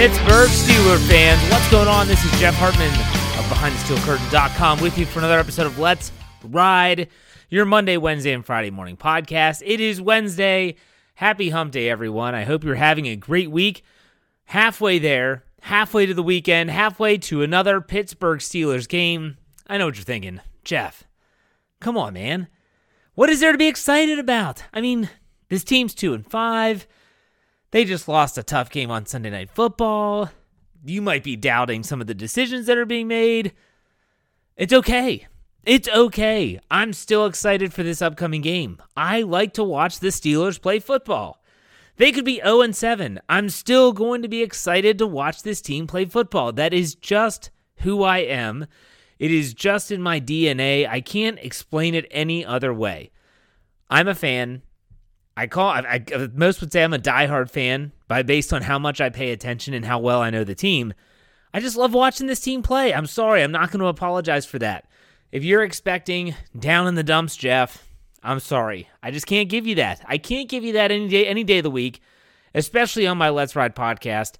Pittsburgh Steeler fans, what's going on? This is Jeff Hartman of BehindTheSteelCurtain.com with you for another episode of Let's Ride, your Monday, Wednesday, and Friday morning podcast. It is Wednesday. Happy hump day, everyone. I hope you're having a great week. Halfway there, halfway to the weekend, halfway to another Pittsburgh Steelers game. I know what you're thinking. Jeff, come on, man. What is there to be excited about? I mean, this team's 2 and 5. They just lost a tough game on Sunday Night Football. You might be doubting some of the decisions that are being made. It's okay. It's okay. I'm still excited for this upcoming game. I like to watch the Steelers play football. They could be 0 7. I'm still going to be excited to watch this team play football. That is just who I am. It is just in my DNA. I can't explain it any other way. I'm a fan. I call I, I, most would say I'm a diehard fan by based on how much I pay attention and how well I know the team. I just love watching this team play. I'm sorry, I'm not going to apologize for that. If you're expecting down in the dumps, Jeff, I'm sorry. I just can't give you that. I can't give you that any day any day of the week, especially on my Let's Ride podcast.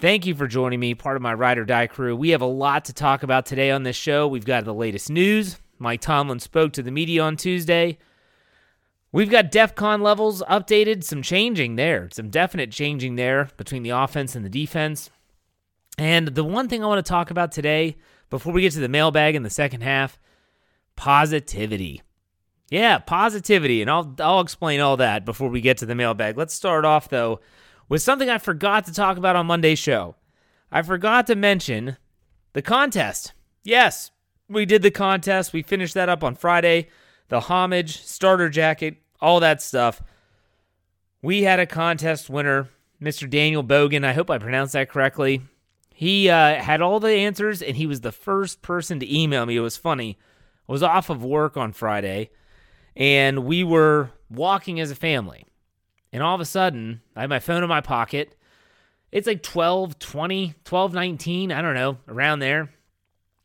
Thank you for joining me, part of my Ride or Die crew. We have a lot to talk about today on this show. We've got the latest news. Mike Tomlin spoke to the media on Tuesday. We've got DEF CON levels updated, some changing there, some definite changing there between the offense and the defense. And the one thing I want to talk about today, before we get to the mailbag in the second half, positivity. Yeah, positivity. And I'll, I'll explain all that before we get to the mailbag. Let's start off, though, with something I forgot to talk about on Monday's show. I forgot to mention the contest. Yes, we did the contest. We finished that up on Friday. The homage starter jacket all that stuff. We had a contest winner, Mr. Daniel Bogan. I hope I pronounced that correctly. He uh, had all the answers, and he was the first person to email me. It was funny. I was off of work on Friday, and we were walking as a family. And all of a sudden, I have my phone in my pocket. It's like 12, 20, 12, 19, I don't know, around there.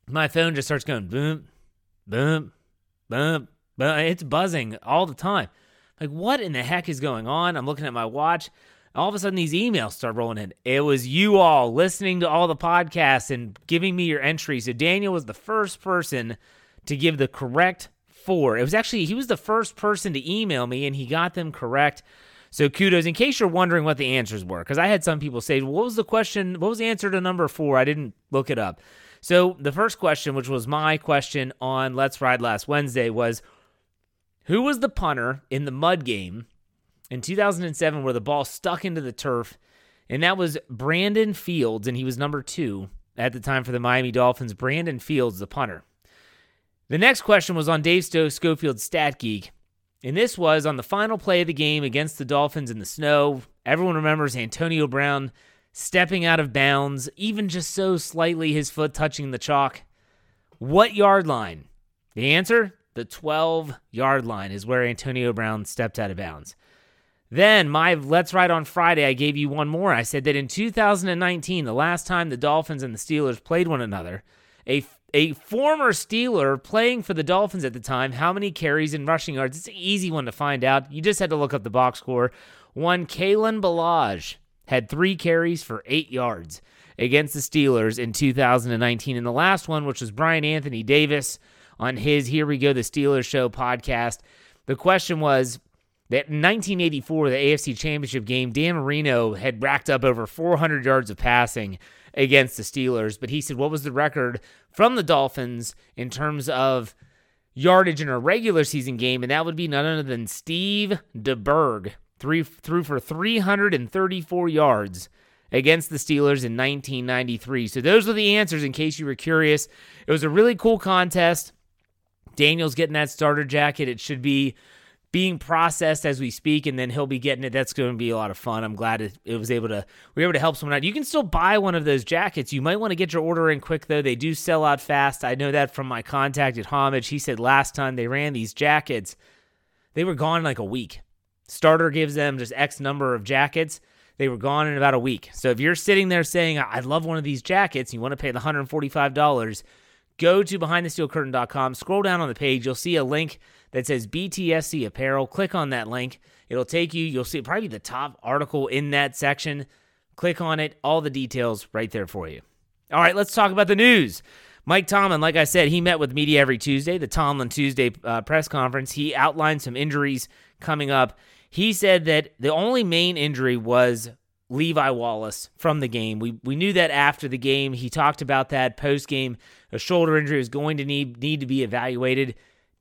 My phone just starts going boom, boom, boom, boom. It's buzzing all the time. Like, what in the heck is going on? I'm looking at my watch. All of a sudden, these emails start rolling in. It was you all listening to all the podcasts and giving me your entries. So, Daniel was the first person to give the correct four. It was actually, he was the first person to email me and he got them correct. So kudos. In case you're wondering what the answers were, because I had some people say, "What was the question? What was the answer to number four? I didn't look it up." So the first question, which was my question on Let's Ride last Wednesday, was who was the punter in the mud game in 2007 where the ball stuck into the turf? And that was Brandon Fields, and he was number two at the time for the Miami Dolphins. Brandon Fields, the punter. The next question was on Dave Stowe, Schofield's Stat Geek. And this was on the final play of the game against the Dolphins in the snow. Everyone remembers Antonio Brown stepping out of bounds, even just so slightly, his foot touching the chalk. What yard line? The answer the 12 yard line is where Antonio Brown stepped out of bounds. Then, my Let's Ride on Friday, I gave you one more. I said that in 2019, the last time the Dolphins and the Steelers played one another, a a former Steeler playing for the Dolphins at the time, how many carries and rushing yards? It's an easy one to find out. You just had to look up the box score. One Kalen Ballage had three carries for eight yards against the Steelers in 2019. And the last one, which was Brian Anthony Davis on his Here We Go, the Steelers Show podcast. The question was that in 1984, the AFC Championship game, Dan Marino had racked up over 400 yards of passing against the Steelers. But he said, what was the record from the Dolphins in terms of yardage in a regular season game? And that would be none other than Steve DeBerg, threw for 334 yards against the Steelers in 1993. So those are the answers in case you were curious. It was a really cool contest. Daniel's getting that starter jacket. It should be being processed as we speak, and then he'll be getting it. That's going to be a lot of fun. I'm glad it, it, was able to we were able to help someone out. You can still buy one of those jackets. You might want to get your order in quick though. They do sell out fast. I know that from my contact at Homage. He said last time they ran these jackets, they were gone in like a week. Starter gives them just X number of jackets. They were gone in about a week. So if you're sitting there saying, I love one of these jackets, you want to pay the $145, go to behindthesteelcurtain.com, scroll down on the page, you'll see a link that says BTSC apparel. Click on that link. It'll take you, you'll see probably the top article in that section. Click on it, all the details right there for you. All right, let's talk about the news. Mike Tomlin, like I said, he met with media every Tuesday, the Tomlin Tuesday uh, press conference. He outlined some injuries coming up. He said that the only main injury was Levi Wallace from the game. We we knew that after the game. He talked about that post game. A shoulder injury was going to need need to be evaluated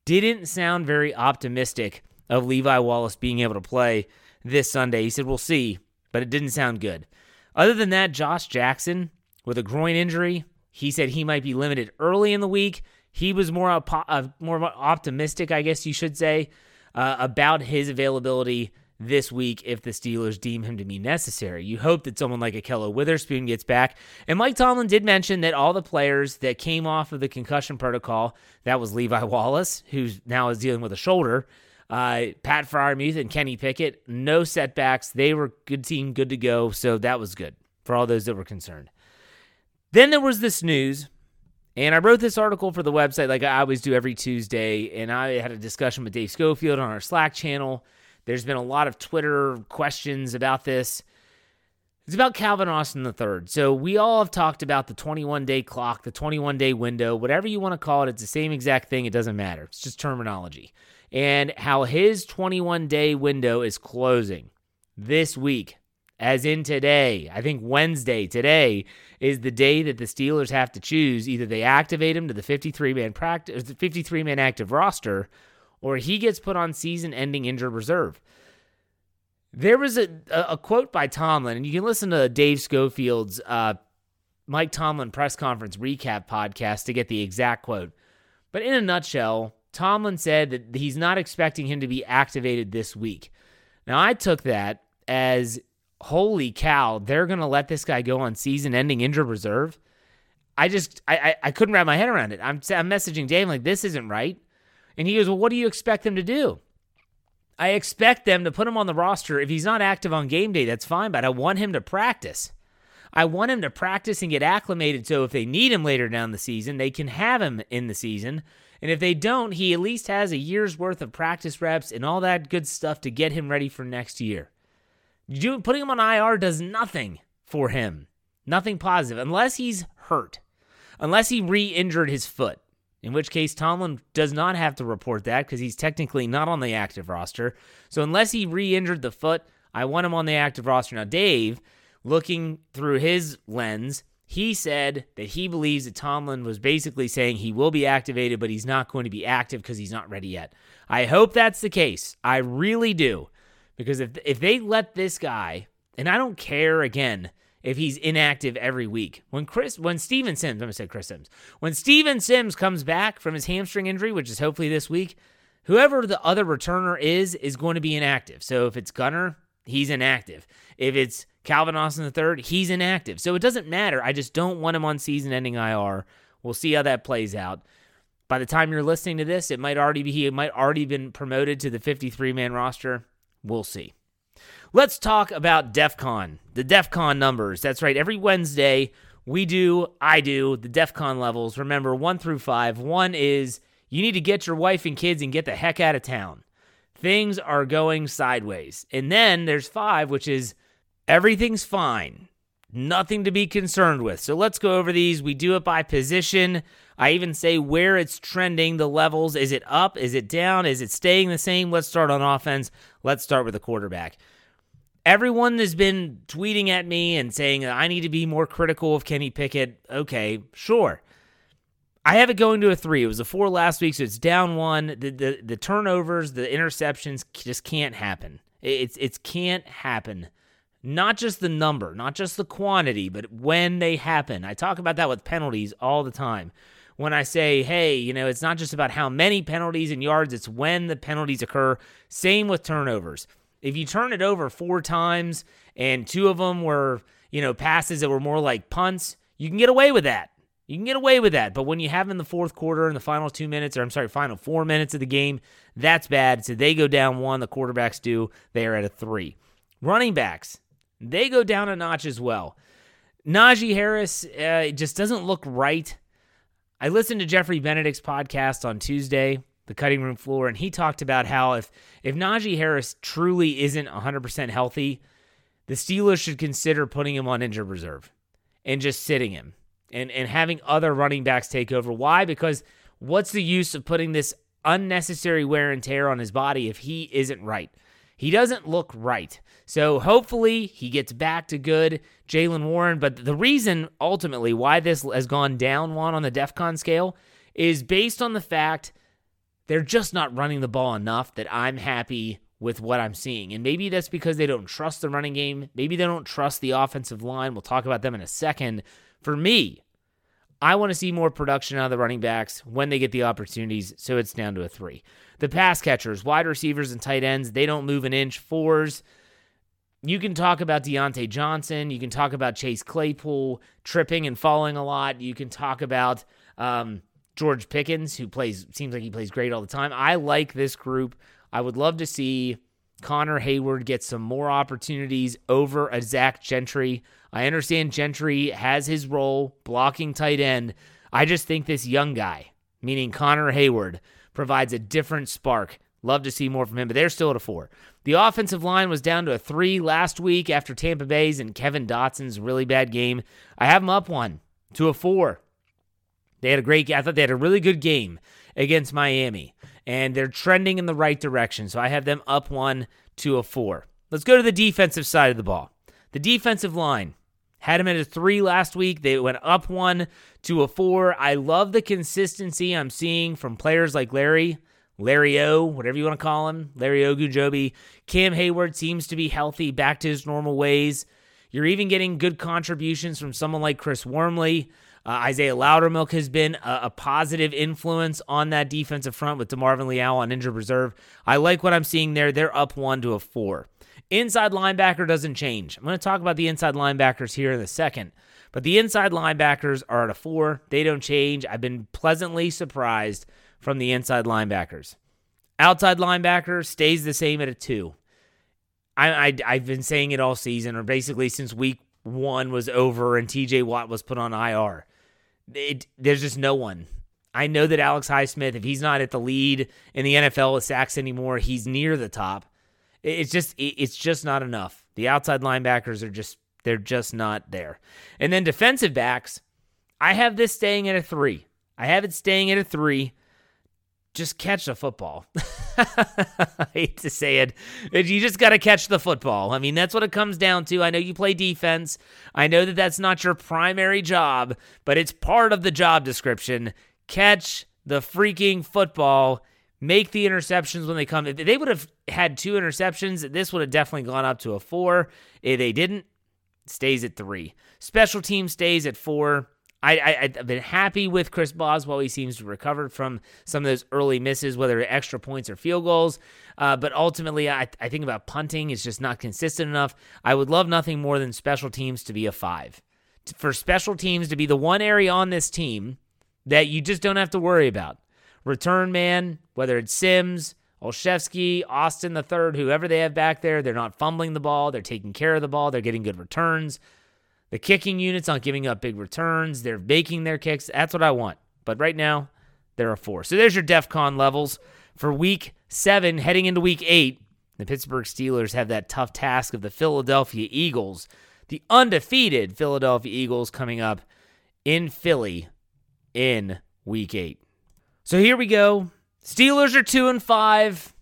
didn't sound very optimistic of Levi Wallace being able to play this Sunday. He said, We'll see, but it didn't sound good. Other than that, Josh Jackson with a groin injury, he said he might be limited early in the week. He was more uh, more optimistic, I guess you should say, uh, about his availability this week if the Steelers deem him to be necessary. You hope that someone like Ahkello Witherspoon gets back. And Mike Tomlin did mention that all the players that came off of the concussion protocol, that was Levi Wallace, who now is dealing with a shoulder, uh, Pat Freiermuth and Kenny Pickett, no setbacks. They were good team, good to go. So that was good for all those that were concerned. Then there was this news and I wrote this article for the website like I always do every Tuesday. And I had a discussion with Dave Schofield on our Slack channel. There's been a lot of Twitter questions about this. It's about Calvin Austin III. So we all have talked about the 21 day clock, the 21 day window, whatever you want to call it. It's the same exact thing. It doesn't matter. It's just terminology. And how his 21 day window is closing this week, as in today. I think Wednesday, today, is the day that the Steelers have to choose. Either they activate him to the 53 man practice, the 53 man active roster, or he gets put on season ending injured reserve. There was a, a, quote by Tomlin, and you can listen to Dave Schofield's uh, Mike Tomlin press conference recap podcast to get the exact quote. But in a nutshell, Tomlin said that he's not expecting him to be activated this week. Now, I took that as holy cow, they're going to let this guy go on season ending injured reserve. I just, I, I, I, couldn't wrap my head around it. I'm, I'm messaging Dave, like, this isn't right. And he goes, Well, what do you expect them to do? I expect them to put him on the roster. If he's not active on game day, that's fine, but I want him to practice. I want him to practice and get acclimated so if they need him later down the season, they can have him in the season. And if they don't, he at least has a year's worth of practice reps and all that good stuff to get him ready for next year. putting him on IR does nothing for him. Nothing positive unless he's hurt. Unless he re-injured his foot in which case Tomlin does not have to report that because he's technically not on the active roster. So unless he re injured the foot, I want him on the active roster. Now, Dave, looking through his lens, he said that he believes that Tomlin was basically saying he will be activated, but he's not going to be active because he's not ready yet. I hope that's the case. I really do. Because if if they let this guy, and I don't care again if he's inactive every week. When Chris when Steven Sims, I'm gonna say Chris Sims. When Steven Sims comes back from his hamstring injury, which is hopefully this week, whoever the other returner is, is going to be inactive. So if it's Gunner, he's inactive. If it's Calvin Austin III, he's inactive. So it doesn't matter. I just don't want him on season ending IR. We'll see how that plays out. By the time you're listening to this, it might already be he might already been promoted to the 53 man roster. We'll see. Let's talk about DEF CON, the DEF CON numbers. That's right. Every Wednesday, we do, I do, the DEF CON levels. Remember, one through five. One is you need to get your wife and kids and get the heck out of town. Things are going sideways. And then there's five, which is everything's fine. Nothing to be concerned with. So let's go over these. We do it by position. I even say where it's trending, the levels. Is it up? Is it down? Is it staying the same? Let's start on offense. Let's start with the quarterback. Everyone has been tweeting at me and saying I need to be more critical of Kenny Pickett. Okay, sure. I have it going to a three. It was a four last week, so it's down one. The the, the turnovers, the interceptions just can't happen. It's it's can't happen. Not just the number, not just the quantity, but when they happen. I talk about that with penalties all the time. When I say, hey, you know, it's not just about how many penalties and yards, it's when the penalties occur. Same with turnovers. If you turn it over four times and two of them were, you know, passes that were more like punts, you can get away with that. You can get away with that. But when you have in the fourth quarter in the final two minutes, or I'm sorry, final four minutes of the game, that's bad. So they go down one, the quarterbacks do. They are at a three. Running backs, they go down a notch as well. Najee Harris uh, just doesn't look right. I listened to Jeffrey Benedict's podcast on Tuesday, the cutting room floor, and he talked about how if if Najee Harris truly isn't 100% healthy, the Steelers should consider putting him on injured reserve and just sitting him and and having other running backs take over. Why? Because what's the use of putting this unnecessary wear and tear on his body if he isn't right? He doesn't look right. So hopefully he gets back to good Jaylen Warren. But the reason ultimately why this has gone down one on the DEFCON scale is based on the fact they're just not running the ball enough that I'm happy with what I'm seeing. And maybe that's because they don't trust the running game. Maybe they don't trust the offensive line. We'll talk about them in a second. For me, I want to see more production out of the running backs when they get the opportunities, so it's down to a three. The pass catchers, wide receivers, and tight ends, they don't move an inch. Fours. You can talk about Diontae Johnson. You can talk about Chase Claypool tripping and falling a lot. You can talk about um, George Pickens, who plays seems like he plays great all the time. I like this group. I would love to see Connor Heyward get some more opportunities over a Zach Gentry. I understand Gentry has his role blocking tight end. I just think this young guy, meaning Connor Heyward, provides a different spark. Love to see more from him, but they're still at a four. The offensive line was down to a three last week after Tampa Bay's and Kevin Dotson's really bad game. I have them up one to a four. They had a great I thought they had a really good game against Miami, and they're trending in the right direction. So I have them up one to a four. Let's go to the defensive side of the ball. The defensive line had them at a three last week. They went up one to a four. I love the consistency I'm seeing from players like Larry, Larry O, whatever you want to call him, Larry Ogunjobi. Cam Heyward seems to be healthy, back to his normal ways. You're even getting good contributions from someone like Chris Wormley. Uh, Isaiah Loudermilk has been a, a, positive influence on that defensive front with DeMarvin Leal on injured reserve. I like what I'm seeing there. They're up one to a four. Inside linebacker doesn't change. I'm going to talk about the inside linebackers here in a second. But the inside linebackers are at a four. They don't change. I've been pleasantly surprised from the inside linebackers. Outside linebacker stays the same at a two. I, I, have been saying it all season, or basically since week one was over and TJ Watt was put on IR. It, there's just no one. I know that Alex Highsmith, if he's not at the lead in the NFL with sacks anymore, he's near the top. It's just it's just not enough. The outside linebackers are just they're just not there. And then defensive backs, I have this staying at a 3. I have it staying at a 3. Just catch the football. I hate to say it. You just got to catch the football. I mean, that's what it comes down to. I know you play defense. I know that that's not your primary job, but it's part of the job description. Catch the freaking football. Make the interceptions when they come. If they would have had two interceptions, this would have definitely gone up to a four. If they didn't, stays at three. Special team stays at four. I, have been happy with Chris Boswell. He seems to recover from some of those early misses, whether extra points or field goals. Uh, but ultimately, I, I think about punting is just not consistent enough. I would love nothing more than special teams to be a five. For special teams to be the one area on this team that you just don't have to worry about. Return man, whether it's Sims, Olszewski, Austin the third, whoever they have back there, they're not fumbling the ball. They're taking care of the ball. They're getting good returns. The kicking units aren't giving up big returns. They're making their kicks. That's what I want. But right now, there are four. So there's your DEF CON levels. For week seven, heading into week eight, the Pittsburgh Steelers have that tough task of the Philadelphia Eagles, the undefeated Philadelphia Eagles coming up in Philly in week eight. So here we go. Steelers are two and five.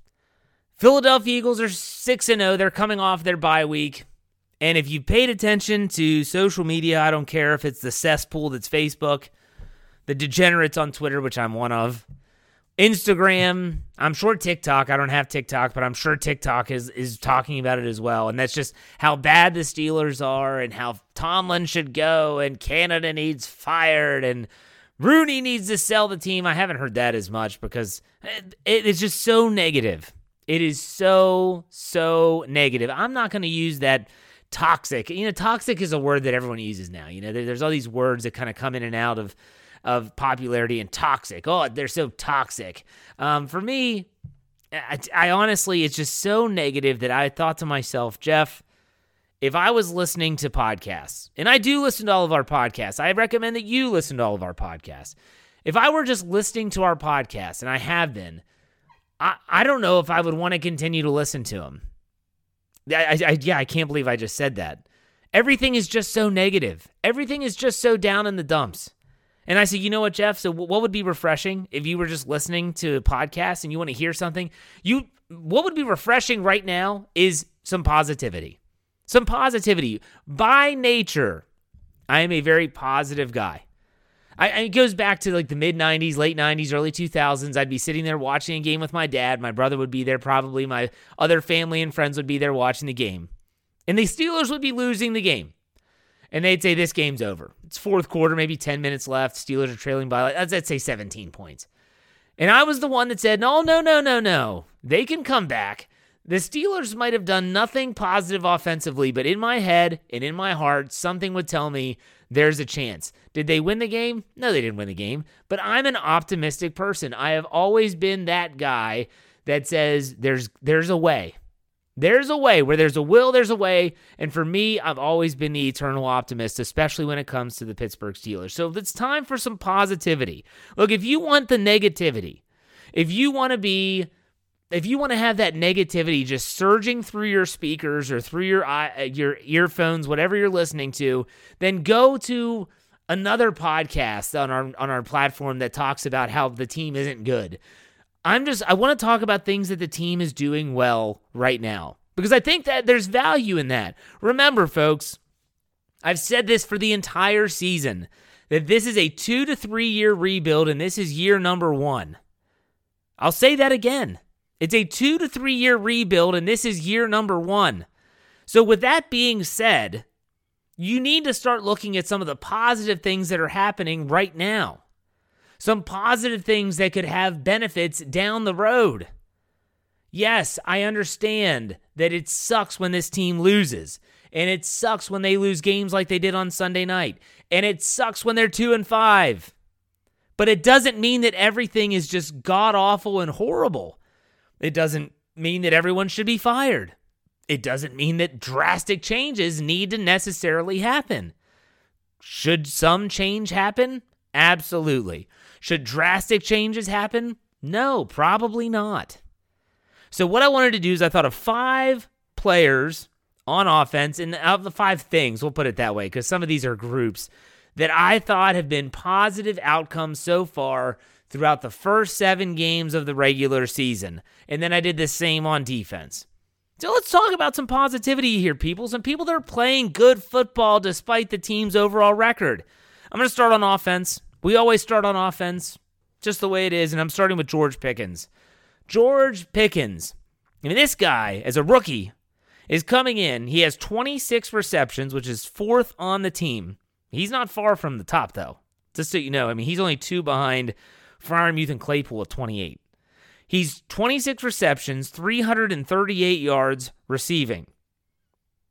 Philadelphia Eagles are six and zero. Oh. They're coming off their bye week. And if you paid attention to social media, I don't care if it's the cesspool that's Facebook, the degenerates on Twitter, which I'm one of, Instagram, I'm sure TikTok, I don't have TikTok, but I'm sure TikTok is is talking about it as well. And that's just how bad the Steelers are and how Tomlin should go and Canada needs fired and Rooney needs to sell the team. I haven't heard that as much because it is just so negative. It is so so negative. I'm not going to use that toxic. You know, toxic is a word that everyone uses now. You know, there's all these words that kind of come in and out of of popularity and toxic. Oh, they're so toxic. Um, for me, I, I honestly, it's just so negative that I thought to myself, Jeff, if I was listening to podcasts, and I do listen to all of our podcasts, I recommend that you listen to all of our podcasts. If I were just listening to our podcasts, and I have been, I, I don't know if I would want to continue to listen to them. I, I, yeah, I can't believe I just said that. Everything is just so negative. Everything is just so down in the dumps. And I said, you know what, Jeff? So what would be refreshing if you were just listening to a podcast and you want to hear something? You what would be refreshing right now is some positivity. Some positivity. By nature, I am a very positive guy. I, it goes back to like the mid 90s, late 90s, early 2000s. I'd be sitting there watching a game with my dad. My brother would be there, probably. My other family and friends would be there watching the game. And the Steelers would be losing the game. And they'd say, This game's over. It's fourth quarter, maybe 10 minutes left. Steelers are trailing by, like, let's say 17 points. And I was the one that said, No, no, no, no, no. They can come back. The Steelers might have done nothing positive offensively, but in my head and in my heart, something would tell me there's a chance. Did they win the game? No, they didn't win the game. But I'm an optimistic person. I have always been that guy that says there's there's a way. There's a way. Where there's a will, there's a way. And for me, I've always been the eternal optimist, especially when it comes to the Pittsburgh Steelers. So it's time for some positivity. Look, if you want the negativity, if you want to be if you want to have that negativity just surging through your speakers or through your your earphones, whatever you're listening to, then go to another podcast on our on our platform that talks about how the team isn't good. I'm just I want to talk about things that the team is doing well right now because I think that there's value in that. Remember, folks, I've said this for the entire season that this is a 2 to 3 year rebuild and this is year number 1. I'll say that again. It's a two to three year rebuild, and this is year number one. So, with that being said, you need to start looking at some of the positive things that are happening right now. Some positive things that could have benefits down the road. Yes, I understand that it sucks when this team loses. And it sucks when they lose games like they did on Sunday night. And it sucks when they're 2 and 5. But it doesn't mean that everything is just god awful and horrible. It doesn't mean that everyone should be fired. It doesn't mean that drastic changes need to necessarily happen. Should some change happen? Absolutely. Should drastic changes happen? No, probably not. So, what I wanted to do is I thought of five players on offense, and of the five things, we'll put it that way, because some of these are groups that I thought have been positive outcomes so far throughout the first seven games of the regular season. And then I did the same on defense. So let's talk about some positivity here, people. Some people that are playing good football despite the team's overall record. I'm going to start on offense. We always start on offense, just the way it is. And I'm starting with George Pickens. George Pickens. I mean, this guy, as a rookie, is coming in. He has 26 receptions, which is fourth on the team. He's not far from the top, though. Just so you know, I mean, he's only two behind Freiermuth and Claypool at 28. He's 26 receptions, 338 yards receiving.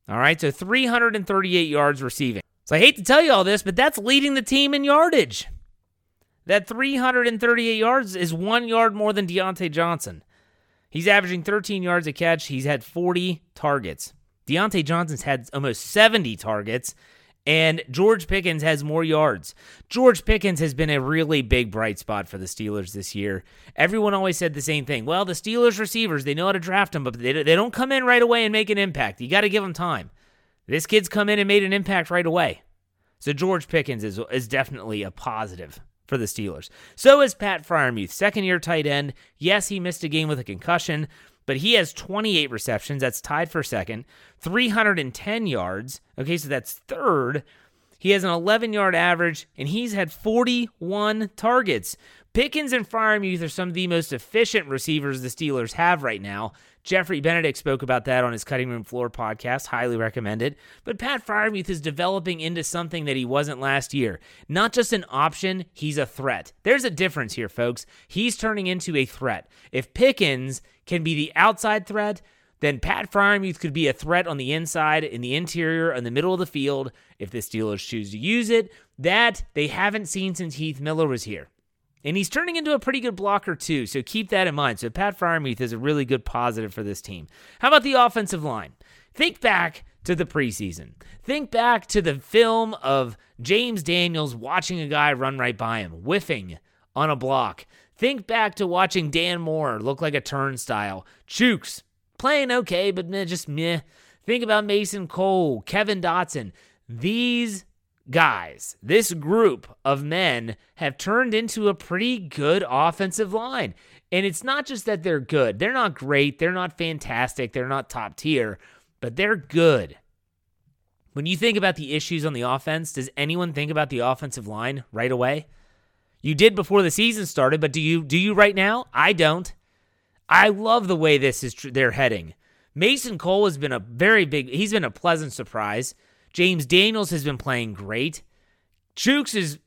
All right, so 338 yards receiving. So I hate to tell you all this, but that's leading the team in yardage. That 338 yards is one yard more than Diontae Johnson. He's averaging 13 yards a catch. He's had 40 targets. Diontae Johnson's had almost 70 targets, and George Pickens has more yards. George Pickens has been a really big bright spot for the Steelers this year. Everyone always said the same thing. Well, the Steelers receivers, they know how to draft them, but they, they don't come in right away and make an impact. You got to give them time. This kid's come in and made an impact right away. So George Pickens is, is definitely a positive for the Steelers. So is Pat Freiermuth, second year tight end. Yes, he missed a game with a concussion, but he has 28 receptions. That's tied for second, 310 yards. Okay, so that's third. He has an 11 yard average, and he's had 41 targets. Pickens and Freiermuth are some of the most efficient receivers the Steelers have right now. Jeffrey Benedict spoke about that on his Cutting Room Floor podcast. Highly recommended. But Pat Freiermuth is developing into something that he wasn't last year. Not just an option, he's a threat. There's a difference here, folks. He's turning into a threat. If Pickens can be the outside threat, then Pat Freiermuth could be a threat on the inside, in the interior, in the middle of the field, if the Steelers choose to use it. That they haven't seen since Heath Miller was here. And he's turning into a pretty good blocker, too. So keep that in mind. So Pat Freiermuth is a really good positive for this team. How about the offensive line? Think back to the preseason. Think back to the film of James Daniels watching a guy run right by him, whiffing on a block. Think back to watching Dan Moore look like a turnstile. Chuks playing okay, but meh, just meh. Think about Mason Cole, Kevin Dotson. These guys, this group of men have turned into a pretty good offensive line. And it's not just that they're good, they're not great, they're not fantastic, they're not top tier, but they're good. When you think about the issues on the offense, does anyone think about the offensive line right away? You did before the season started, but do you do you right now? I don't. I love the way this is tr- they're heading. Mason Cole has been a very big he's been a pleasant surprise. James Daniels has been playing great. Chuks is,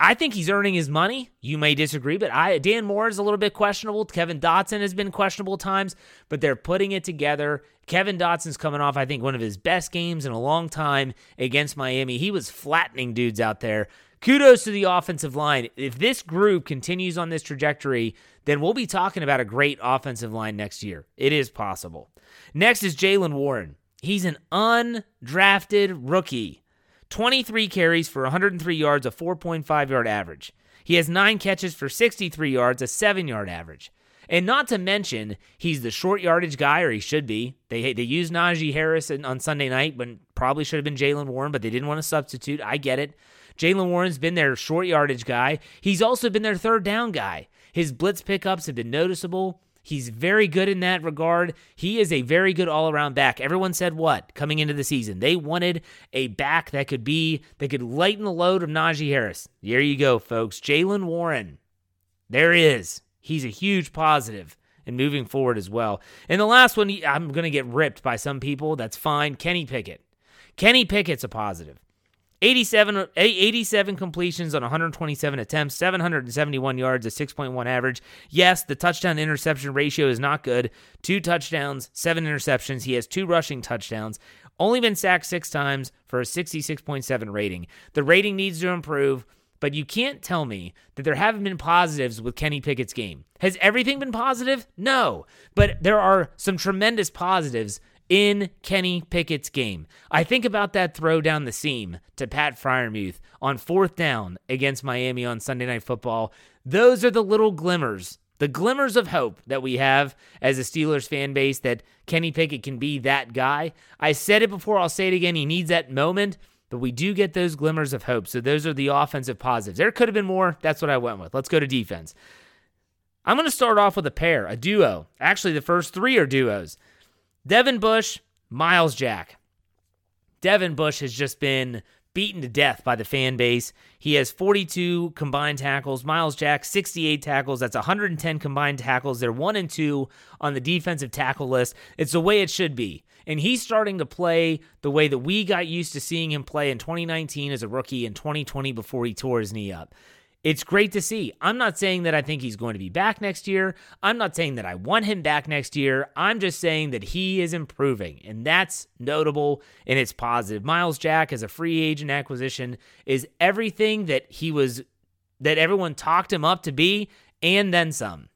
I think he's earning his money. You may disagree, but I Dan Moore is a little bit questionable. Kevin Dotson has been questionable times, but they're putting it together. Kevin Dotson's coming off, I think, one of his best games in a long time against Miami. He was flattening dudes out there. Kudos to the offensive line. If this group continues on this trajectory, then we'll be talking about a great offensive line next year. It is possible. Next is Jaylen Warren. He's an undrafted rookie. 23 carries for 103 yards, a 4.5 yard average. He has nine catches for 63 yards, a seven yard average. And not to mention, he's the short yardage guy, or he should be. They they used Najee Harris on Sunday night, but probably should have been Jaylen Warren, but they didn't want to substitute. I get it. Jaylen Warren's been their short yardage guy. He's also been their third down guy. His blitz pickups have been noticeable. He's very good in that regard. He is a very good all around back. Everyone said what coming into the season? They wanted a back that could be, that could lighten the load of Najee Harris. There you go, folks. Jaylen Warren. There he is. He's a huge positive and moving forward as well. And the last one, I'm going to get ripped by some people. That's fine. Kenny Pickett. Kenny Pickett's a positive. 87, 87 completions on 127 attempts, 771 yards, a 6.1 average. Yes, the touchdown interception ratio is not good. Two touchdowns, seven interceptions. He has two rushing touchdowns. Only been sacked six times for a 66.7 rating. The rating needs to improve, but you can't tell me that there haven't been positives with Kenny Pickett's game. Has everything been positive? No, but there are some tremendous positives in Kenny Pickett's game. I think about that throw down the seam to Pat Freiermuth on fourth down against Miami on Sunday Night Football. Those are the little glimmers, the glimmers of hope that we have as a Steelers fan base that Kenny Pickett can be that guy. I said it before, I'll say it again. He needs that moment. but we do get those glimmers of hope. So those are the offensive positives. There could have been more. That's what I went with. Let's go to defense. I'm going to start off with a pair, a duo. Actually, the first three are duos Devin Bush, Myles Jack. Devin Bush has just been beaten to death by the fan base. He has 42 combined tackles. Myles Jack, 68 tackles. That's 110 combined tackles. They're one and two on the defensive tackle list. It's the way it should be. And he's starting to play the way that we got used to seeing him play in 2019 as a rookie and 2020 before he tore his knee up. It's great to see. I'm not saying that I think he's going to be back next year. I'm not saying that I want him back next year. I'm just saying that he is improving, and that's notable and it's positive. Myles Jack as a free agent acquisition is everything that he was that everyone talked him up to be and then some.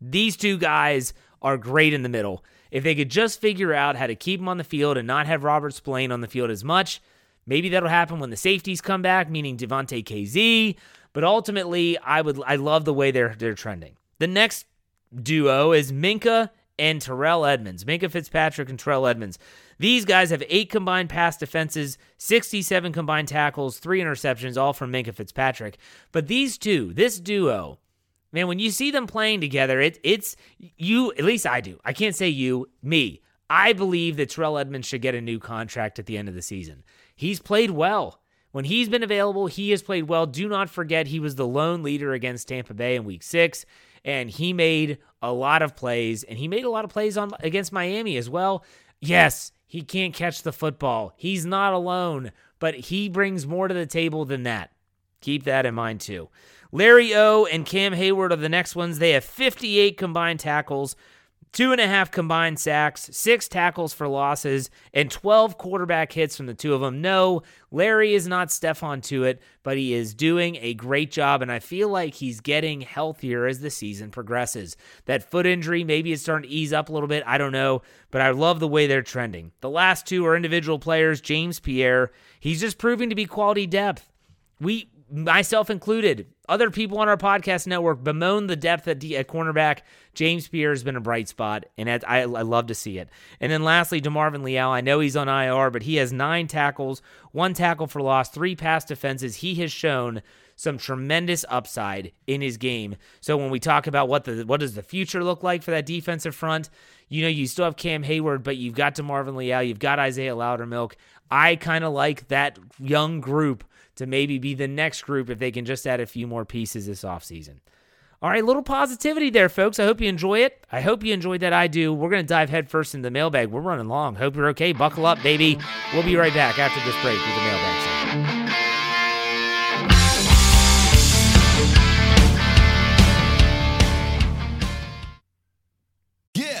These two guys are great in the middle. If they could just figure out how to keep him on the field and not have Robert Spillane on the field as much, Maybe that'll happen when the safeties come back, meaning Damontae Kazee. But ultimately, I would I love the way they're they're trending. The next duo is Minkah and Terrell Edmunds. Minkah Fitzpatrick and Terrell Edmunds. These guys have eight combined pass defenses, 67 combined tackles, three interceptions, all from Minkah Fitzpatrick. But these two, this duo, man, when you see them playing together, it, it's you, at least I do. I can't say you, me. I believe that Terrell Edmunds should get a new contract at the end of the season. He's played well. When he's been available, he has played well. Do not forget, he was the lone leader against Tampa Bay in week six, and he made a lot of plays, and he made a lot of plays on against Miami as well. Yes, he can't catch the football. He's not alone, but he brings more to the table than that. Keep that in mind too. Larry O and Cam Heyward are the next ones. They have 58 combined tackles, two and a half combined sacks, six tackles for losses, and 12 quarterback hits from the two of them. No, Larry is not Stephon Tuitt, but he is doing a great job, and I feel like he's getting healthier as the season progresses. That foot injury, maybe it's starting to ease up a little bit. I don't know, but I love the way they're trending. The last two are individual players. James Pierre, he's just proving to be quality depth. We myself included, other people on our podcast network bemoan the depth at, cornerback. James Pierre has been a bright spot, and I, I love to see it. And then lastly, DeMarvin Leal. I know he's on IR, but he has nine tackles, one tackle for loss, three pass defenses. He has shown some tremendous upside in his game. So when we talk about what the what does the future look like for that defensive front, you know, you still have Cam Heyward, but you've got DeMarvin Leal, you've got Isaiah Loudermilk. I kind of like that young group to maybe be the next group if they can just add a few more pieces this offseason. All right, little positivity there, folks. I hope you enjoy it. I hope you enjoyed that. I do. We're going to dive headfirst into the mailbag. We're running long. Hope you're okay. Buckle up, baby. We'll be right back after this break with the mailbag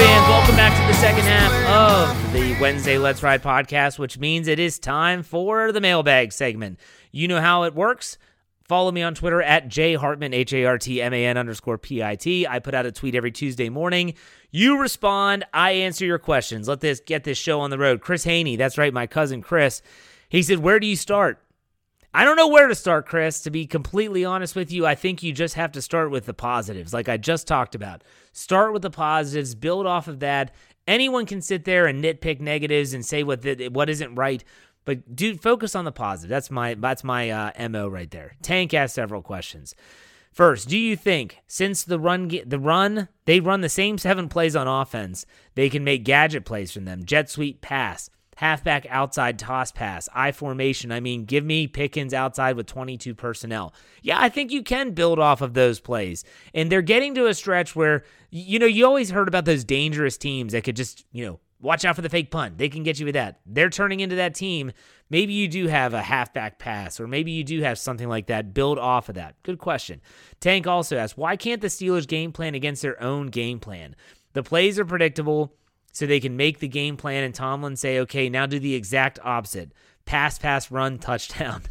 Fans, welcome back to the second half of the Wednesday Let's Ride podcast, which means it is time for the mailbag segment. You know how it works. Follow me on Twitter at jhartman, H A R T M A N underscore P I T. I put out a tweet every Tuesday morning. You respond, I answer your questions. Let this get this show on the road. Chris Haney, that's right, my cousin Chris. He said, Where do you start? I don't know where to start, Chris. To be completely honest with you, I think you just have to start with the positives, like I just talked about. Start with the positives, build off of that, anyone can sit there and nitpick negatives and say what the, what isn't right, but dude, focus on the positive. That's my that's my uh, mo right there. Tank asked several questions. First, do you think since the run the run they run the same seven plays on offense, they can make gadget plays from them? Jet sweep pass, halfback outside toss pass, I formation. I mean, give me Pickens outside with 22 personnel. Yeah, I think you can build off of those plays. And they're getting to a stretch where you know, you always heard about those dangerous teams that could just, you know, watch out for the fake punt. They can get you with that. They're turning into that team Maybe you do have a halfback pass, or maybe you do have something like that. Build off of that. Good question. Tank also asks, why can't the Steelers game plan against their own game plan? The plays are predictable, so they can make the game plan, and Tomlin say, okay, now do the exact opposite pass, pass, run, touchdown.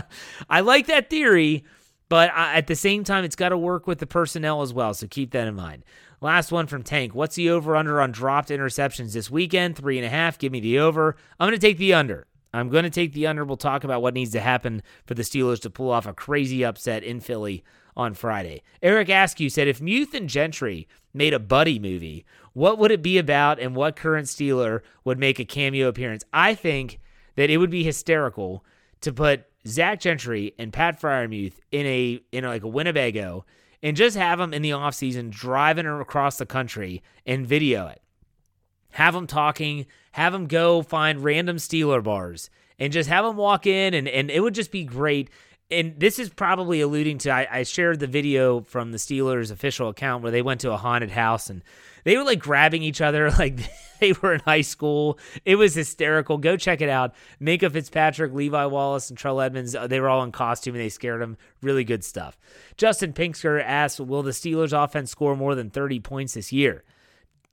I like that theory, but at the same time, it's got to work with the personnel as well, so keep that in mind. Last one from Tank. What's the over under on dropped interceptions this weekend? Three and a half. Give me the over. I'm going to take the under. I'm going to take the under. We'll talk about what needs to happen for the Steelers to pull off a crazy upset in Philly on Friday. Eric Askew said if Muth and Gentry made a buddy movie, what would it be about and what current Steeler would make a cameo appearance? I think that it would be hysterical to put Zach Gentry and Pat Freiermuth in a in like a Winnebago and just have them in the offseason driving across the country and video it. Have them talking, have them go find random Steeler bars and just have them walk in, and, and it would just be great. And this is probably alluding to I, I shared the video from the Steelers official account where they went to a haunted house and they were like grabbing each other like they were in high school. It was hysterical. Go check it out. Minkah Fitzpatrick, Levi Wallace, and Terrell Edmunds, uh, they were all in costume and they scared them. Really good stuff. Justin Pinksker asks, Will the Steelers offense score more than 30 points this year?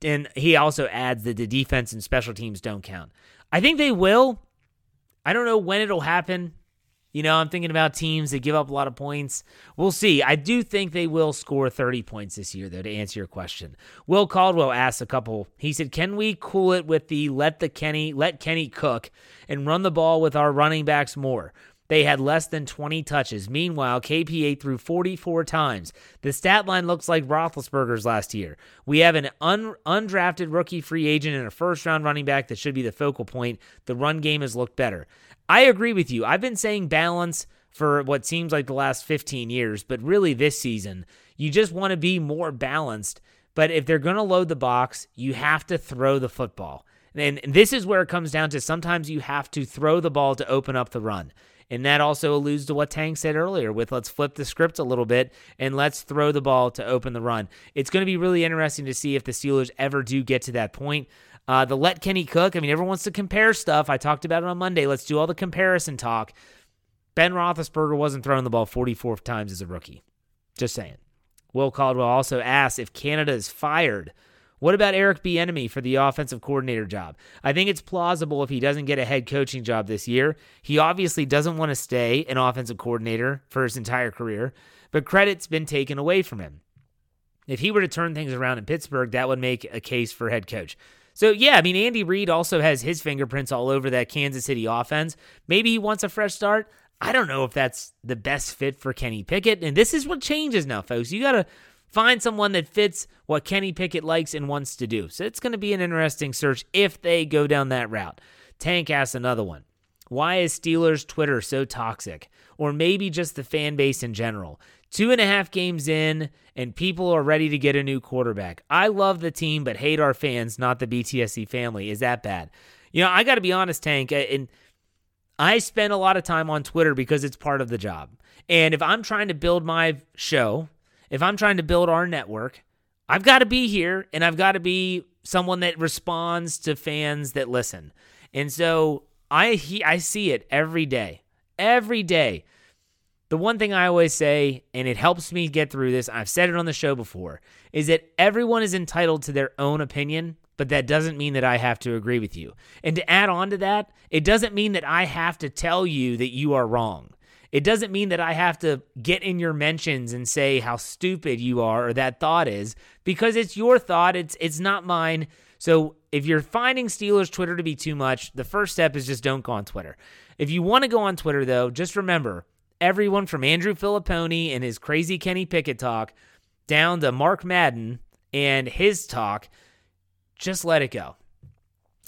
And he also adds that the defense and special teams don't count. I think they will. I don't know when it'll happen. You know, I'm thinking about teams that give up a lot of points. We'll see. I do think they will score 30 points this year, though, to answer your question. Will Caldwell asked a couple. He said, Can we cool it with the let the Kenny, let Kenny cook and run the ball with our running backs more? They had less than 20 touches. Meanwhile, KPA threw 44 times. The stat line looks like Roethlisberger's last year. We have an un- undrafted rookie free agent and a first round running back that should be the focal point. The run game has looked better. I agree with you. I've been saying balance for what seems like the last 15 years, but really this season, you just want to be more balanced. But if they're going to load the box, you have to throw the football. And this is where it comes down to sometimes you have to throw the ball to open up the run. And that also alludes to what Tank said earlier with let's flip the script a little bit and let's throw the ball to open the run. It's going to be really interesting to see if the Steelers ever do get to that point. Uh, the let Kenny cook. I mean, everyone wants to compare stuff. I talked about it on Monday. Let's do all the comparison talk. Ben Roethlisberger wasn't throwing the ball 44 times as a rookie. Just saying. Will Caldwell also asks if Canada is fired what about Eric Bieniemy for the offensive coordinator job? I think it's plausible if he doesn't get a head coaching job this year. He obviously doesn't want to stay an offensive coordinator for his entire career, but credit's been taken away from him. If he were to turn things around in Pittsburgh, that would make a case for head coach. So, yeah, I mean, Andy Reid also has his fingerprints all over that Kansas City offense. Maybe he wants a fresh start. I don't know if that's the best fit for Kenny Pickett. And this is what changes now, folks. You got to find someone that fits what Kenny Pickett likes and wants to do. So it's going to be an interesting search if they go down that route. Tank asks another one. Why is Steelers Twitter so toxic? Or maybe just the fan base in general. Two and a half games in, and people are ready to get a new quarterback. I love the team, but hate our fans, not the BTSC family. Is that bad? You know, I got to be honest, Tank, and I spend a lot of time on Twitter because it's part of the job. And if I'm trying to build my show, if I'm trying to build our network, I've got to be here and I've got to be someone that responds to fans that listen. And so I he, I see it every day. Every day. The one thing I always say, and it helps me get through this, I've said it on the show before, is that everyone is entitled to their own opinion, but that doesn't mean that I have to agree with you. And to add on to that, it doesn't mean that I have to tell you that you are wrong. It doesn't mean that I have to get in your mentions and say how stupid you are or that thought is because it's your thought. It's it's not mine. So if you're finding Steelers Twitter to be too much, the first step is just don't go on Twitter. If you want to go on Twitter though, just remember everyone from Andrew Fillipponi and his crazy Kenny Pickett talk down to Mark Madden and his talk just let it go.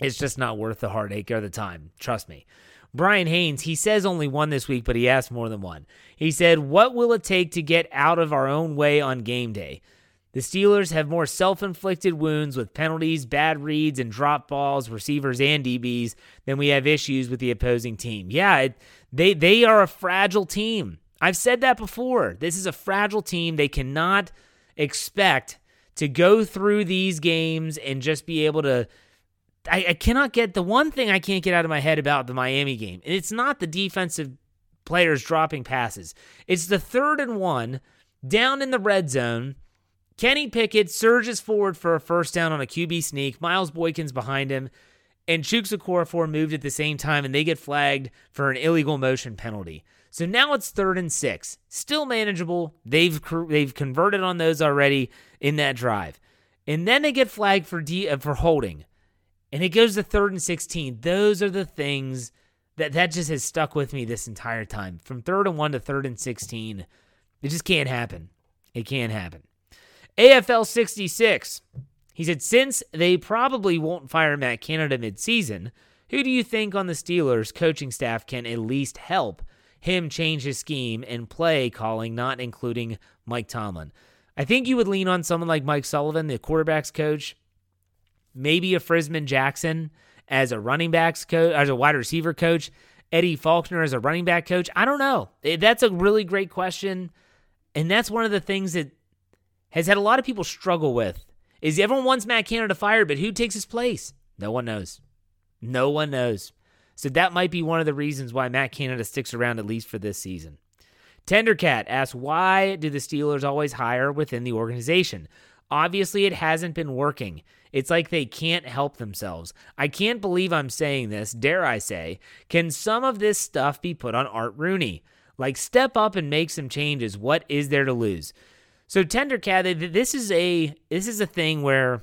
It's just not worth the heartache or the time. Trust me. Brian Haynes, he says only one this week, but he asked more than one. He said, What will it take to get out of our own way on game day? The Steelers have more self inflicted wounds with penalties, bad reads, and drop balls, receivers, and DBs than we have issues with the opposing team. Yeah, they, they are a fragile team. I've said that before. This is a fragile team. They cannot expect to go through these games and just be able to. I, I cannot get the one thing I can't get out of my head about the Miami game, and it's not the defensive players dropping passes. It's the third and one down in the red zone. Kenny Pickett surges forward for a first down on a QB sneak. Miles Boykins behind him, and Chuks Okorafor moved at the same time, and they get flagged for an illegal motion penalty. So now it's third and six, still manageable. They've they've converted on those already in that drive, and then they get flagged for D, uh, for holding, and it goes to third and sixteen. Those are the things that that just has stuck with me this entire time. From third and one to third and sixteen, it just can't happen. It can't happen. AFL sixty six. He said, since they probably won't fire Matt Canada midseason, who do you think on the Steelers coaching staff can at least help him change his scheme and play calling, not including Mike Tomlin. I think you would lean on someone like Mike Sullivan, the quarterbacks coach, maybe a Frisman Jackson as a running backs coach, as a wide receiver coach, Eddie Faulkner as a running back coach. I don't know. Eh, that's a really great question. And that's one of the things that has had a lot of people struggle with is everyone wants Matt Canada fired, but who takes his place? No one knows. No one knows. So that might be one of the reasons why Matt Canada sticks around at least for this season. Tendercat asks, why do the Steelers always hire within the organization? Obviously, it hasn't been working. It's like they can't help themselves. I can't believe I'm saying this, dare I say. Can some of this stuff be put on Art Rooney? Like, step up and make some changes. What is there to lose? So, Tendercat, this is a this is a thing where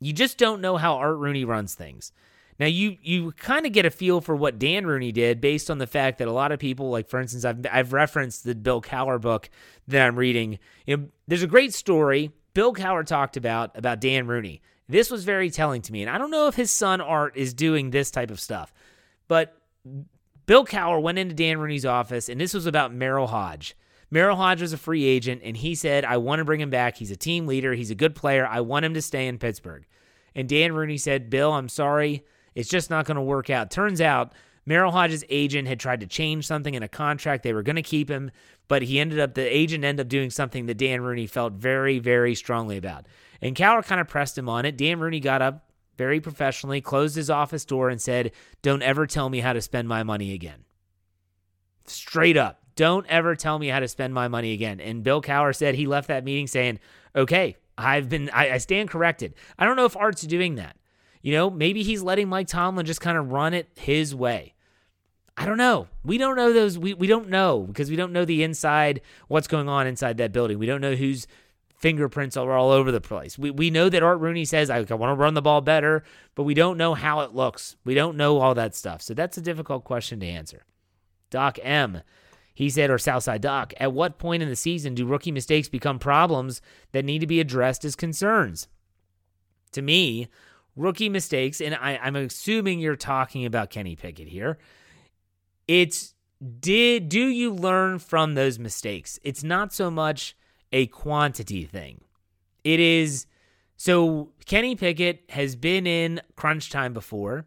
you just don't know how Art Rooney runs things. Now you you kind of get a feel for what Dan Rooney did based on the fact that a lot of people, like for instance, I've I've referenced the Bill Cowher book that I'm reading. You know, there's a great story Bill Cowher talked about about Dan Rooney. This was very telling to me, and I don't know if his son Art is doing this type of stuff, but Bill Cowher went into Dan Rooney's office, and this was about Merril Hoge. Merril Hoge was a free agent, and he said, I want to bring him back. He's a team leader. He's a good player. I want him to stay in Pittsburgh. And Dan Rooney said, Bill, I'm sorry. It's just not going to work out. Turns out Merril Hoge's agent had tried to change something in a contract. They were going to keep him, but he ended up, the agent ended up doing something that Dan Rooney felt very, very strongly about. And Cowher kind of pressed him on it. Dan Rooney got up very professionally, closed his office door, and said, Don't ever tell me how to spend my money again. Straight up. Don't ever tell me how to spend my money again. And Bill Cowher said he left that meeting saying, Okay, I've been, I, I stand corrected. I don't know if Art's doing that. You know, maybe he's letting Mike Tomlin just kind of run it his way. I don't know. We don't know those. We, we don't know because we don't know the inside, what's going on inside that building. We don't know whose fingerprints are all over the place. We, we know that Art Rooney says, I, I want to run the ball better, but we don't know how it looks. We don't know all that stuff. So that's a difficult question to answer. Doc M. He said, or Southside Doc, at what point in the season do rookie mistakes become problems that need to be addressed as concerns? To me, rookie mistakes, and I, I'm assuming you're talking about Kenny Pickett here. It's did do you learn from those mistakes? It's not so much a quantity thing. It is so Kenny Pickett has been in crunch time before.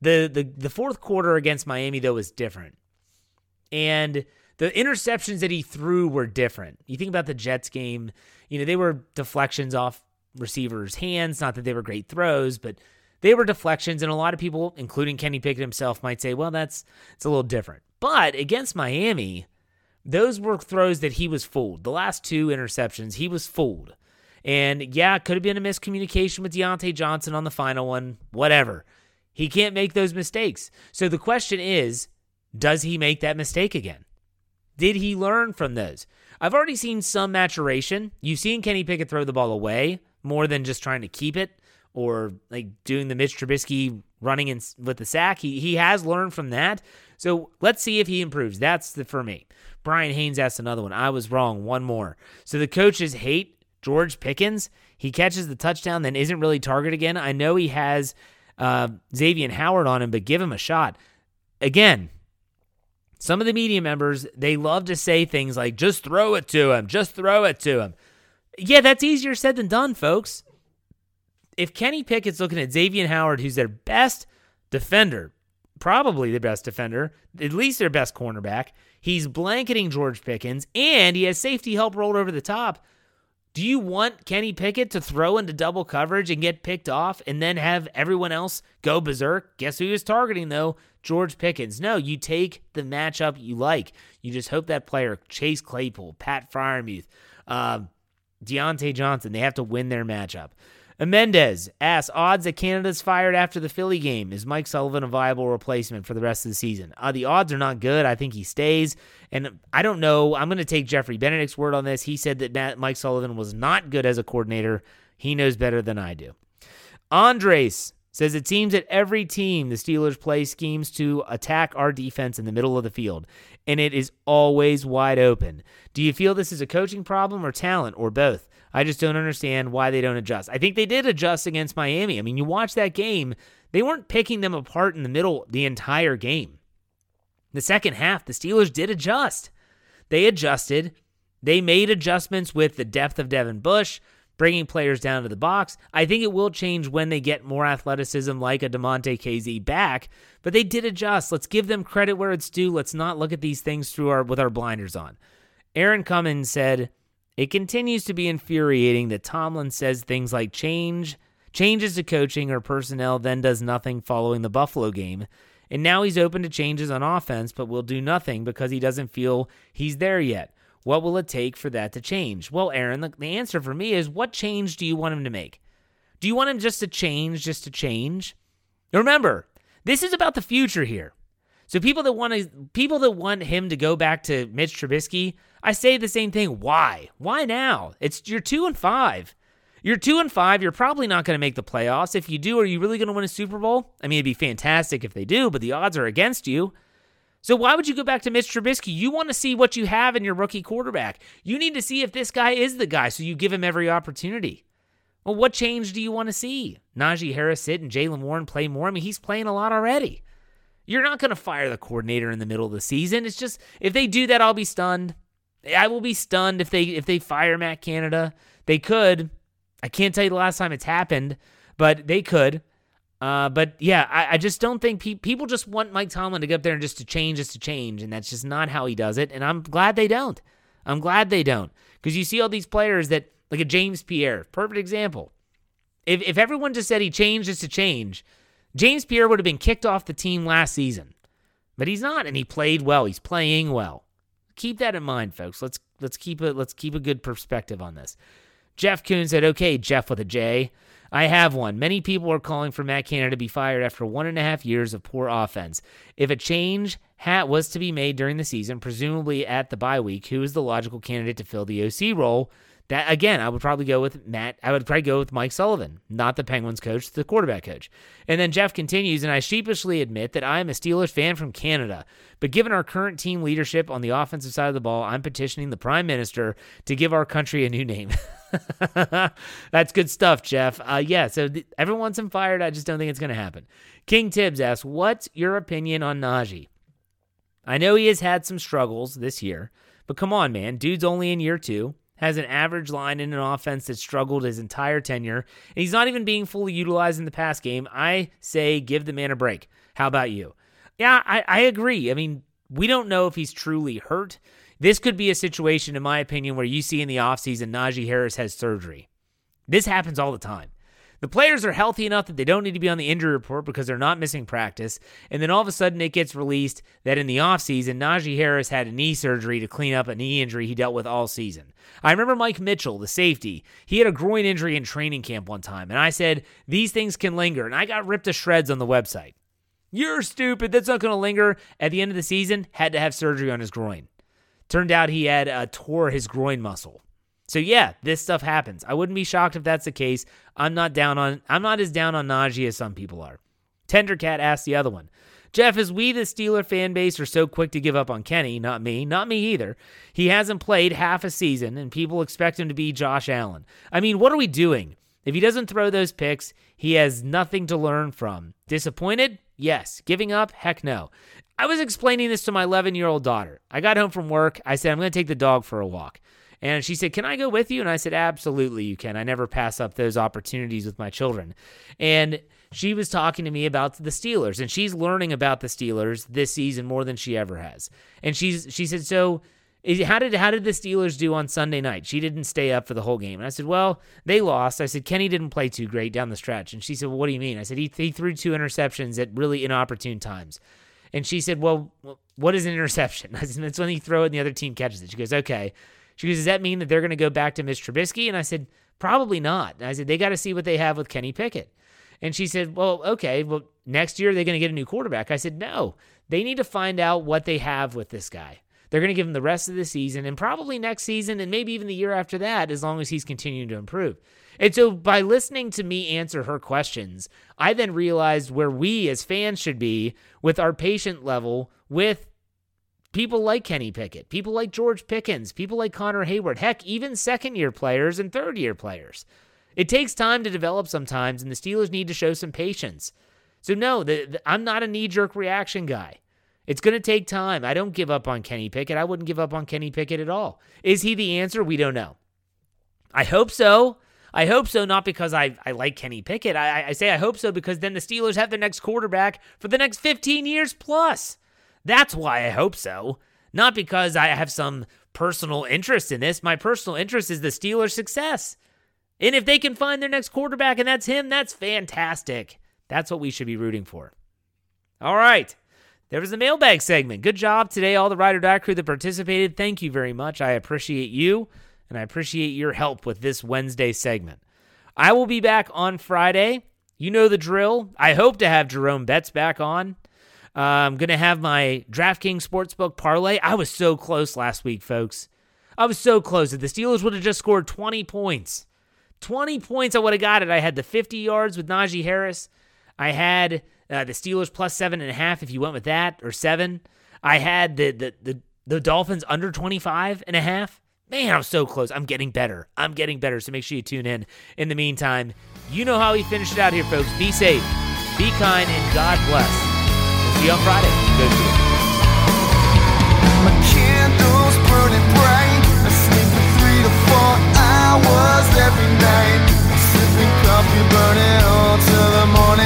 The the the fourth quarter against Miami though was different. And the interceptions that he threw were different. You think about the Jets game, you know, they were deflections off receivers' hands. Not that they were great throws, but they were deflections. And a lot of people, including Kenny Pickett himself, might say, well, that's it's a little different. But against Miami, those were throws that he was fooled. The last two interceptions, he was fooled. And yeah, it could have been a miscommunication with Diontae Johnson on the final one, whatever. He can't make those mistakes. So the question is, does he make that mistake again? Did he learn from those? I've already seen some maturation. You've seen Kenny Pickett throw the ball away more than just trying to keep it or like doing the Mitch Trubisky running in with the sack. He he has learned from that. So let's see if he improves. That's the for me. Brian Haynes asked another one. I was wrong. One more. So the coaches hate George Pickens. he catches the touchdown, then isn't really targeted again. I know he has uh, Xavier Howard on him, but give him a shot. Again, some of the media members, they love to say things like, just throw it to him, just throw it to him. Yeah, that's easier said than done, folks. If Kenny Pickett's looking at Xavier Howard, who's their best defender, probably the best defender, at least their best cornerback, he's blanketing George Pickens, and he has safety help rolled over the top. Do you want Kenny Pickett to throw into double coverage and get picked off and then have everyone else go berserk? Guess who is targeting, though? George Pickens. No, you take the matchup you like. You just hope that player, Chase Claypool, Pat Freiermuth, uh, Diontae Johnson, they have to win their matchup. Mendez asks odds that Canada's fired after the Philly game. Is Mike Sullivan a viable replacement for the rest of the season? Uh, the odds are not good. I think he stays. And I don't know. I'm going to take Jeffrey Benedict's word on this. He said that Matt, Mike Sullivan was not good as a coordinator. He knows better than I do. Andres says it seems that every team the Steelers play schemes to attack our defense in the middle of the field, and it is always wide open. Do you feel this is a coaching problem or talent or both? I just don't understand why they don't adjust. I think they did adjust against Miami. I mean, you watch that game, they weren't picking them apart in the middle the entire game. The second half, the Steelers did adjust. They adjusted. They made adjustments with the depth of Devin Bush, bringing players down to the box. I think it will change when they get more athleticism like a Damontae Kazee back, but they did adjust. Let's give them credit where it's due. Let's not look at these things through our with our blinders on. Aaron Cummins said, it continues to be infuriating that Tomlin says things like change, changes to coaching or personnel, then does nothing following the Buffalo game. And now he's open to changes on offense, but will do nothing because he doesn't feel he's there yet. What will it take for that to change? Well, Aaron, the, the answer for me is what change do you want him to make? Do you want him just to change, just to change? Remember, this is about the future here. So people that want to people that want him to go back to Mitch Trubisky, I say the same thing. Why? Why now? It's you're two and five. You're two and five. You're probably not going to make the playoffs. If you do, are you really going to win a Super Bowl? I mean, it'd be fantastic if they do, but the odds are against you. So why would you go back to Mitch Trubisky? You want to see what you have in your rookie quarterback. You need to see if this guy is the guy, so you give him every opportunity. Well, what change do you want to see? Najee Harris sit and Jaylen Warren play more? I mean, he's playing a lot already. You're not going to fire the coordinator in the middle of the season. It's just if they do that, I'll be stunned. I will be stunned if they if they fire Matt Canada. They could. I can't tell you the last time it's happened, but they could. Uh, but yeah, I, I, just don't think pe- people just want Mike Tomlin to get up there and just to change, just to change, and that's just not how he does it. And I'm glad they don't. I'm glad they don't because you see all these players that like a James Pierre, perfect example. If if everyone just said he changed just to change, James Pierre would have been kicked off the team last season, but he's not, and he played well. He's playing well. Keep that in mind, folks. Let's let's keep it let's keep a good perspective on this. Jeff Kuhn said, "Okay, Jeff with a J. I have one. Many people are calling for Matt Canada to be fired after one and a half years of poor offense. If a change hat was to be made during the season, presumably at the bye week, who is the logical candidate to fill the OC role? That again, I would probably go with Matt. I would probably go with Mike Sullivan, not the Penguins coach, the quarterback coach. And then Jeff continues, and I sheepishly admit that I am a Steelers fan from Canada. But given our current team leadership on the offensive side of the ball, I'm petitioning the Prime Minister to give our country a new name. That's good stuff, Jeff. Uh, yeah, so th- everyone's him fired. I just don't think it's going to happen. King Tibbs asks, What's your opinion on Najee? I know he has had some struggles this year, but come on, man. Dude's only in year two has an average line in an offense that struggled his entire tenure, and he's not even being fully utilized in the pass game. I say give the man a break. How about you? Yeah, I, I agree. I mean, we don't know if he's truly hurt. This could be a situation, in my opinion, where you see in the offseason Najee Harris has surgery. This happens all the time. The players are healthy enough that they don't need to be on the injury report because they're not missing practice. And then all of a sudden it gets released that in the offseason, Najee Harris had a knee surgery to clean up a knee injury he dealt with all season. I remember Mike Mitchell, the safety, he had a groin injury in training camp one time. And I said, these things can linger. And I got ripped to shreds on the website. You're stupid. That's not going to linger. At the end of the season, had to have surgery on his groin. Turned out he had uh, tore his groin muscle. So yeah, this stuff happens. I wouldn't be shocked if that's the case. I'm not down on I'm not as down on Najee as some people are. Tendercat asked the other one. Jeff, as we, the Steeler fan base, are so quick to give up on Kenny, not me, not me either. He hasn't played half a season, and people expect him to be Josh Allen. I mean, what are we doing? If he doesn't throw those picks, he has nothing to learn from. Disappointed? Yes. Giving up? Heck no. I was explaining this to my 11 year old daughter. I got home from work. I said, I'm going to take the dog for a walk. And she said, Can I go with you? And I said, Absolutely, you can. I never pass up those opportunities with my children. And she was talking to me about the Steelers, and she's learning about the Steelers this season more than she ever has. And she's she said, So how did how did the Steelers do on Sunday night? She didn't stay up for the whole game. And I said, Well, they lost. I said, Kenny didn't play too great down the stretch. And she said, Well, what do you mean? I said, He, he threw two interceptions at really inopportune times. And she said, Well, what is an interception? I said, It's when you throw it and the other team catches it. She goes, Okay. She goes, Does that mean that they're going to go back to Mitch Trubisky? And I said, Probably not. And I said, They got to see what they have with Kenny Pickett. And she said, Well, okay. Well, next year they're going to get a new quarterback. I said, No. They need to find out what they have with this guy. They're going to give him the rest of the season and probably next season and maybe even the year after that, as long as he's continuing to improve. And so by listening to me answer her questions, I then realized where we as fans should be with our patient level with people like Kenny Pickett, people like George Pickens, people like Connor Heyward, heck, even second year players and third year players. It takes time to develop sometimes, and the Steelers need to show some patience. So, no, the, the, I'm not a knee jerk reaction guy. It's going to take time. I don't give up on Kenny Pickett. I wouldn't give up on Kenny Pickett at all. Is he the answer? We don't know. I hope so. I hope so, not because I, I like Kenny Pickett. I, I say I hope so because then the Steelers have their next quarterback for the next 15 years plus. That's why I hope so. Not because I have some personal interest in this. My personal interest is the Steelers' success. And if they can find their next quarterback and that's him, that's fantastic. That's what we should be rooting for. All right. There was the mailbag segment. Good job today, all the Ride or Die crew that participated. Thank you very much. I appreciate you, and I appreciate your help with this Wednesday segment. I will be back on Friday. You know the drill. I hope to have Jerome Betts back on. I'm going to have my DraftKings Sportsbook parlay. I was so close last week, folks. I was so close. If the Steelers would have just scored 20 points, 20 points, I would have got it. I had the 50 yards with Najee Harris. I had uh, the Steelers plus seven and a half if you went with that, or seven. I had the, the, the, the Dolphins under 25 and a half. Man, I'm so close. I'm getting better. I'm getting better. So make sure you tune in. In the meantime, you know how we finish it out here, folks. Be safe, be kind, and God bless. See you on Friday. Good to you. My candle's burning bright. I sleep for three to four hours every night. Sipping coffee, burning all till the morning.